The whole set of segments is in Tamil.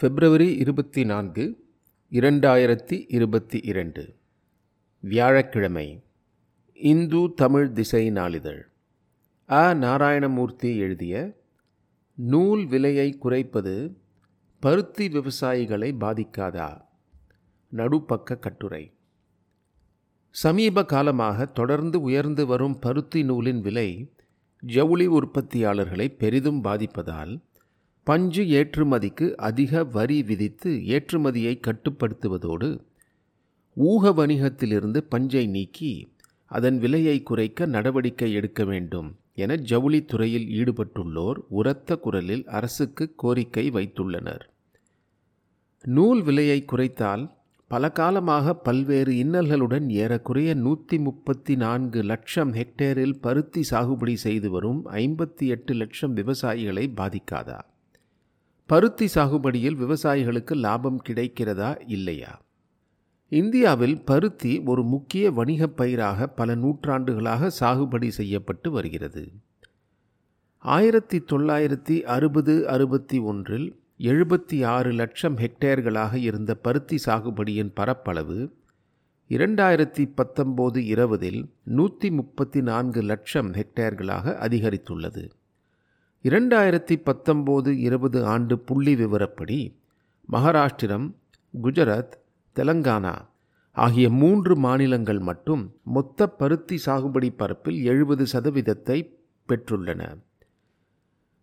பிப்ரவரி இருபத்தி நான்கு இரண்டாயிரத்தி இருபத்தி இரண்டு. வியாழக்கிழமை இந்து தமிழ் திசை நாளிதழ். அ. நாராயணமூர்த்தி எழுதிய நூல் விலையை குறைப்பது பருத்தி விவசாயிகளை பாதிக்காதா? நடுப்பக்க கட்டுரை. சமீப காலமாக தொடர்ந்து உயர்ந்து வரும் பருத்தி நூலின் விலை ஜவுளி உற்பத்தியாளர்களை பெரிதும் பாதிப்பதால் பஞ்சு ஏற்றுமதிக்கு அதிக வரி விதித்து ஏற்றுமதியை கட்டுப்படுத்துவதோடு ஊக வணிகத்திலிருந்து பஞ்சை நீக்கி அதன் விலையை குறைக்க நடவடிக்கை எடுக்க வேண்டும் என ஜவுளித்துறையில் ஈடுபட்டுள்ளோர் உரத்த குரலில் அரசுக்கு கோரிக்கை வைத்துள்ளனர். நூல் விலையை குறைத்தால் பல காலமாக பல்வேறு இன்னல்களுடன் ஏறக்குறைய நூற்றி முப்பத்தி நான்கு லட்சம் ஹெக்டேரில் பருத்தி சாகுபடி செய்து வரும் ஐம்பத்தி எட்டு லட்சம் விவசாயிகளை பாதிக்காதா? பருத்தி சாகுபடியில் விவசாயிகளுக்கு லாபம் கிடைக்கிறதா இல்லையா? இந்தியாவில் பருத்தி ஒரு முக்கிய வணிகப் பயிராக பல நூற்றாண்டுகளாக சாகுபடி செய்யப்பட்டு வருகிறது. ஆயிரத்தி தொள்ளாயிரத்தி அறுபது அறுபத்தி ஒன்றில் எழுபத்தி ஆறு லட்சம் ஹெக்டேர்களாக இருந்த பருத்தி சாகுபடியின் பரப்பளவு இரண்டாயிரத்தி பத்தொம்போது இருபதில் நூற்றி முப்பத்தி நான்கு லட்சம் ஹெக்டேர்களாக அதிகரித்துள்ளது. இரண்டாயிரத்தி பத்தொம்போது இருபது ஆண்டு புள்ளி விவரப்படி மகாராஷ்டிரம் குஜராத் தெலங்கானா ஆகிய மூன்று மாநிலங்கள் மட்டும் மொத்த பருத்தி சாகுபடி பரப்பில் எழுபது சதவீதத்தை பெற்றுள்ளன.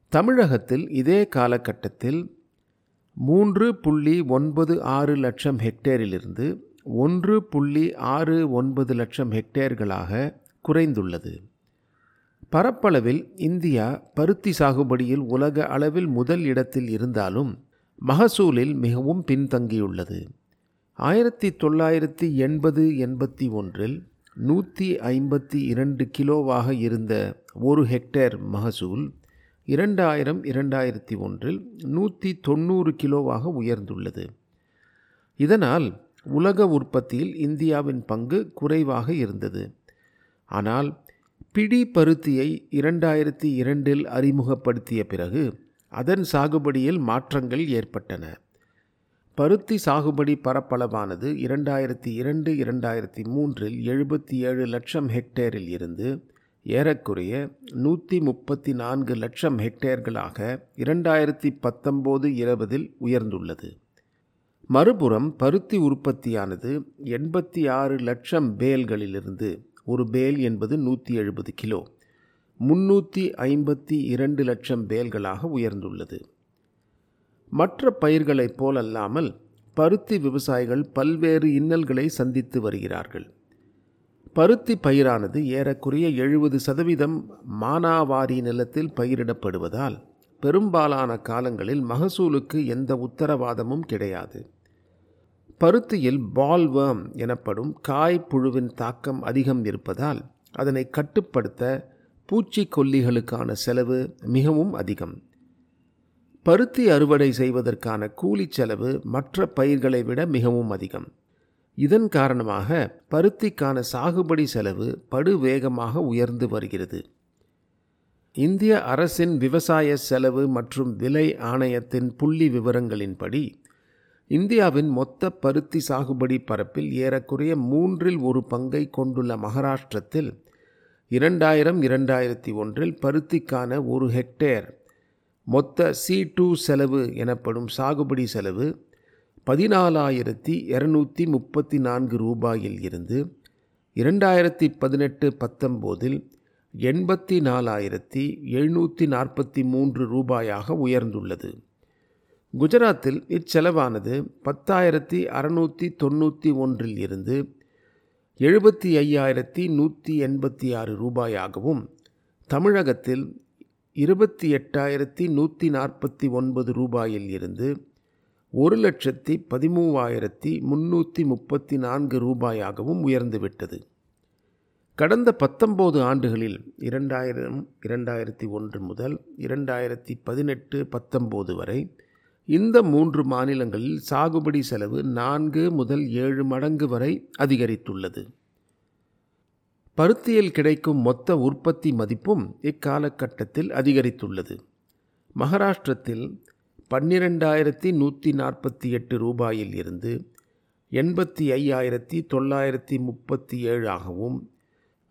தமிழகத்தில் இதே காலகட்டத்தில் மூன்று புள்ளி ஒன்பது ஆறு லட்சம் ஹெக்டேரிலிருந்து ஒன்று புள்ளி ஆறு ஒன்பது லட்சம் ஹெக்டேர்களாக குறைந்துள்ளது. பரப்பளவில் இந்தியா பருத்தி சாகுபடியில் உலக அளவில் முதல் இடத்தில் இருந்தாலும் மகசூலில் மிகவும் பின்தங்கியுள்ளது. ஆயிரத்தி தொள்ளாயிரத்தி எண்பது எண்பத்தி ஒன்றில் நூற்றி ஐம்பத்தி இரண்டு கிலோவாக இருந்த ஒரு ஹெக்டேர் மகசூல் இரண்டாயிரம் இரண்டாயிரத்தி ஒன்றில் நூற்றி தொண்ணூறு கிலோவாக உயர்ந்துள்ளது. இதனால் உலக உற்பத்தியில் இந்தியாவின் பங்கு குறைவாக இருந்தது. ஆனால் பிடி பருத்தியை இரண்டாயிரத்தி இரண்டில் அறிமுகப்படுத்திய பிறகு அதன் சாகுபடியில் மாற்றங்கள் ஏற்பட்டன. பருத்தி சாகுபடி பரப்பளவானது இரண்டாயிரத்தி இரண்டு இரண்டாயிரத்தி மூன்றில் எழுபத்தி ஏழு லட்சம் ஹெக்டேரில் இருந்து ஏறக்குறைய நூற்றி முப்பத்தி நான்கு லட்சம் ஹெக்டேர்களாக இரண்டாயிரத்தி பத்தொம்போது இருபதில் உயர்ந்துள்ளது. மறுபுறம் பருத்தி உற்பத்தியானது எண்பத்தி ஆறு லட்சம் பேல்களிலிருந்து ஒரு பேல் என்பது நூற்றி எழுபது கிலோ. முன்னூற்றி ஐம்பத்தி இரண்டு லட்சம் பேல்களாக உயர்ந்துள்ளது. மற்ற பயிர்களைப் போலல்லாமல் பருத்தி விவசாயிகள் பல்வேறு இன்னல்களை சந்தித்து வருகிறார்கள். பருத்தி பயிரானது ஏறக்குறைய எழுபது சதவீதம் மானாவாரி நிலத்தில் பயிரிடப்படுவதால் பெரும்பாலான காலங்களில் மகசூலுக்கு எந்த உத்தரவாதமும் கிடையாது. பருத்தியில் பால்வேம் எனப்படும் காய் புழுவின் தாக்கம் அதிகம் இருப்பதால் அதனை கட்டுப்படுத்த பூச்சிக்கொல்லிகளுக்கான செலவு மிகவும் அதிகம். பருத்தி அறுவடை செய்வதற்கான கூலி செலவு மற்ற பயிர்களை விட மிகவும் அதிகம். இதன் காரணமாக பருத்திக்கான சாகுபடி செலவு படுவேகமாக உயர்ந்து வருகிறது. இந்திய அரசின் விவசாய செலவு மற்றும் விலை ஆணையத்தின் புள்ளி விவரங்களின்படி இந்தியாவின் மொத்த பருத்தி சாகுபடி பரப்பில் ஏறக்குறைய மூன்றில் ஒரு பங்கை கொண்டுள்ள மகாராஷ்டிரத்தில் இரண்டாயிரம் இரண்டாயிரத்தி ஒன்றில் பருத்திக்கான ஒரு ஹெக்டேர் மொத்த சி டூ செலவு எனப்படும் சாகுபடி செலவு பதினாலாயிரத்தி இரநூத்தி முப்பத்தி நான்கு ரூபாயில் இருந்து இரண்டாயிரத்தி பதினெட்டு பத்தொம்போதில் எண்பத்தி நாலாயிரத்தி எழுநூற்றி நாற்பத்தி மூன்று ரூபாயாக உயர்ந்துள்ளது. குஜராத்தில் இச்செலவானது பத்தாயிரத்தி அறுநூற்றி தொண்ணூற்றி ஒன்றில் இருந்து எழுபத்தி ஐயாயிரத்தி நூற்றி எண்பத்தி ஆறு ரூபாயாகவும் தமிழகத்தில் இருபத்தி எட்டாயிரத்தி நூற்றி நாற்பத்தி ஒன்பது ரூபாயில் இருந்து ஒரு லட்சத்தி பதிமூவாயிரத்தி முன்னூற்றி முப்பத்தி நான்கு ரூபாயாகவும் உயர்ந்துவிட்டது. கடந்த பத்தொம்போது ஆண்டுகளில் இரண்டாயிரம் இரண்டாயிரத்தி ஒன்று முதல் இரண்டாயிரத்தி பதினெட்டு பத்தொம்போது வரை இந்த மூன்று மாநிலங்களில் சாகுபடி செலவு நான்கு முதல் ஏழு மடங்கு வரை அதிகரித்துள்ளது. பருத்தியில் கிடைக்கும் மொத்த உற்பத்தி மதிப்பும் இக்காலகட்டத்தில் அதிகரித்துள்ளது. மகாராஷ்டிரத்தில் பன்னிரெண்டாயிரத்தி நூற்றி நாற்பத்தி எட்டு ரூபாயில் இருந்து எண்பத்தி ஐயாயிரத்தி தொள்ளாயிரத்தி முப்பத்தி ஏழு ஆகவும்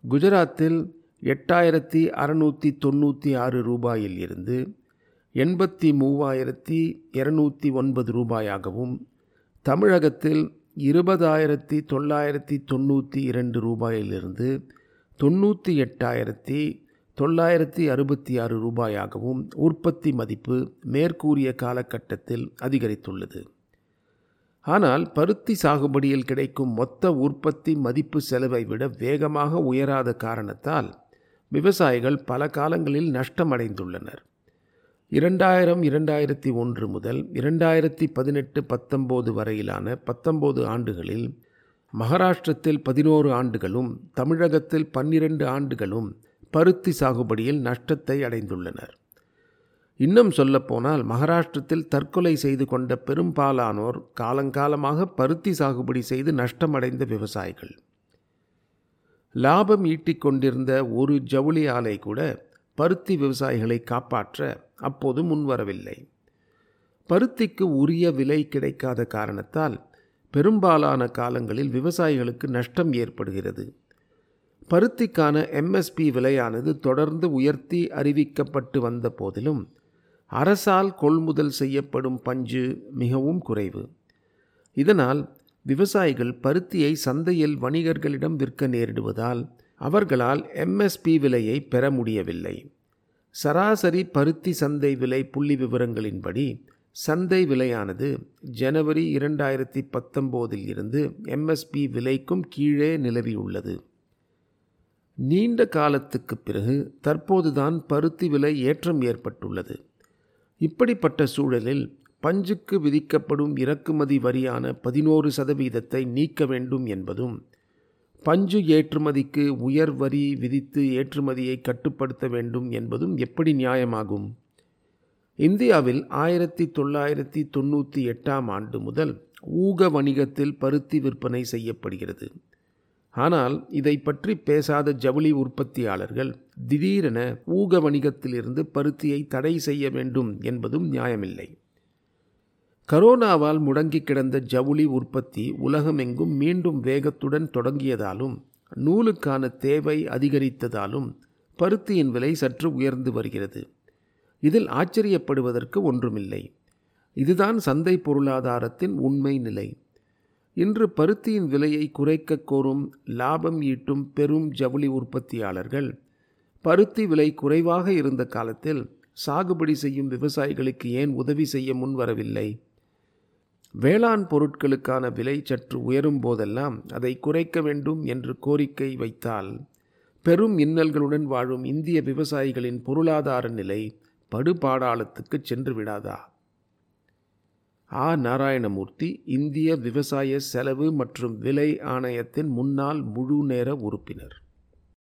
குஜராத்தில் எட்டாயிரத்தி அறநூற்றி தொண்ணூற்றி ஆறு ரூபாயில் இருந்து எண்பத்தி மூவாயிரத்தி இரநூத்தி ஒன்பது ரூபாயாகவும் தமிழகத்தில் இருபதாயிரத்தி தொள்ளாயிரத்தி தொண்ணூற்றி இரண்டு ரூபாயிலிருந்து தொண்ணூற்றி எட்டாயிரத்தி தொள்ளாயிரத்தி அறுபத்தி ஆறு ரூபாயாகவும் உற்பத்தி மதிப்பு மேற்கூறிய காலகட்டத்தில் அதிகரித்துள்ளது. ஆனால் பருத்தி சாகுபடியில் கிடைக்கும் மொத்த உற்பத்தி மதிப்பு செலவை விட வேகமாக உயராத காரணத்தால் விவசாயிகள் பல காலங்களில் நஷ்டமடைந்துள்ளனர். இரண்டாயிரம் இரண்டாயிரத்தி ஒன்று முதல் இரண்டாயிரத்தி பதினெட்டு பத்தொம்போது வரையிலான பத்தொம்போது ஆண்டுகளில் மகாராஷ்டிரத்தில் பதினோரு ஆண்டுகளும் தமிழகத்தில் பன்னிரண்டு ஆண்டுகளும் பருத்தி சாகுபடியில் நஷ்டத்தை அடைந்துள்ளனர். இன்னும் சொல்லப்போனால் மகாராஷ்டிரத்தில் தற்கொலை செய்து கொண்ட பெரும்பாலானோர் காலங்காலமாக பருத்தி சாகுபடி செய்து நஷ்டமடைந்த விவசாயிகள். லாபம் ஈட்டிக் கொண்டிருந்த ஒரு ஜவுளி ஆலை கூட பருத்தி விவசாயிகளை காப்பாற்ற அப்போது முன்வரவில்லை. பருத்திக்கு உரிய விலை கிடைக்காத காரணத்தால் பெரும்பாலான காலங்களில் விவசாயிகளுக்கு நஷ்டம் ஏற்படுகிறது. பருத்திக்கான எம்எஸ்பி விலையானது தொடர்ந்து உயர்த்தி அறிவிக்கப்பட்டு வந்த போதிலும் அரசால் கொள்முதல் செய்யப்படும் பஞ்சு மிகவும் குறைவு. இதனால் விவசாயிகள் பருத்தியை சந்தையில் வணிகர்களிடம் விற்க நேரிடுவதால் அவர்களால் எம்எஸ்பி விலையை பெற முடியவில்லை. சராசரி பருத்தி சந்தை விலை புள்ளி விவரங்களின்படி சந்தை விலையானது ஜனவரி இரண்டாயிரத்தி பத்தொம்போதில் இருந்து எம்எஸ்பி விலைக்கும் கீழே நிலவியுள்ளது. நீண்ட காலத்துக்கு பிறகு தற்போதுதான் பருத்தி விலை ஏற்றம் ஏற்பட்டுள்ளது. இப்படிப்பட்ட சூழலில் பஞ்சுக்கு விதிக்கப்படும் இறக்குமதி வரியான பதினோரு சதவீதத்தை நீக்க வேண்டும் என்பதும் பஞ்சு ஏற்றுமதிக்கு உயர் வரி விதித்து ஏற்றுமதியை கட்டுப்படுத்த வேண்டும் என்பதும் எப்படி நியாயமாகும்? இந்தியாவில் ஆயிரத்தி தொள்ளாயிரத்தி தொண்ணூற்றி எட்டாம் ஆண்டு முதல் ஊக வணிகத்தில் பருத்தி விற்பனை செய்யப்படுகிறது. ஆனால் இதை பற்றி பேசாத ஜவுளி உற்பத்தியாளர்கள் திடீரென ஊக வணிகத்திலிருந்து பருத்தியை தடை செய்ய வேண்டும் என்பதும் நியாயமில்லை. கரோனாவால் முடங்கி கிடந்த ஜவுளி உற்பத்தி உலகமெங்கும் மீண்டும் வேகத்துடன் தொடங்கியதாலும் நூலுக்கான தேவை அதிகரித்ததாலும் பருத்தியின் விலை சற்று உயர்ந்து வருகிறது. இதில் ஆச்சரியப்படுவதற்கு ஒன்றுமில்லை. இதுதான் சந்தை பொருளாதாரத்தின் உண்மை நிலை. இன்று பருத்தியின் விலையை குறைக்க கோரும் லாபம் ஈட்டும் பெரும் ஜவுளி உற்பத்தியாளர்கள் பருத்தி விலை குறைவாக இருந்த காலத்தில் சாகுபடி செய்யும் விவசாயிகளுக்கு ஏன் உதவி செய்ய முன்வரவில்லை? வேளாண் பொருட்களுக்கான விலை சற்று உயரும் போதெல்லாம் அதை குறைக்க வேண்டும் என்று கோரிக்கை வைத்தால் பெரும் இன்னல்களுடன் வாழும் இந்திய விவசாயிகளின் பொருளாதார நிலை படுபாடாளத்துக்கு சென்று விடாதா? ஆ. நாராயணமூர்த்தி இந்திய விவசாய செலவு மற்றும் விலை ஆணையத்தின் முன்னாள் முழு நேர உறுப்பினர்.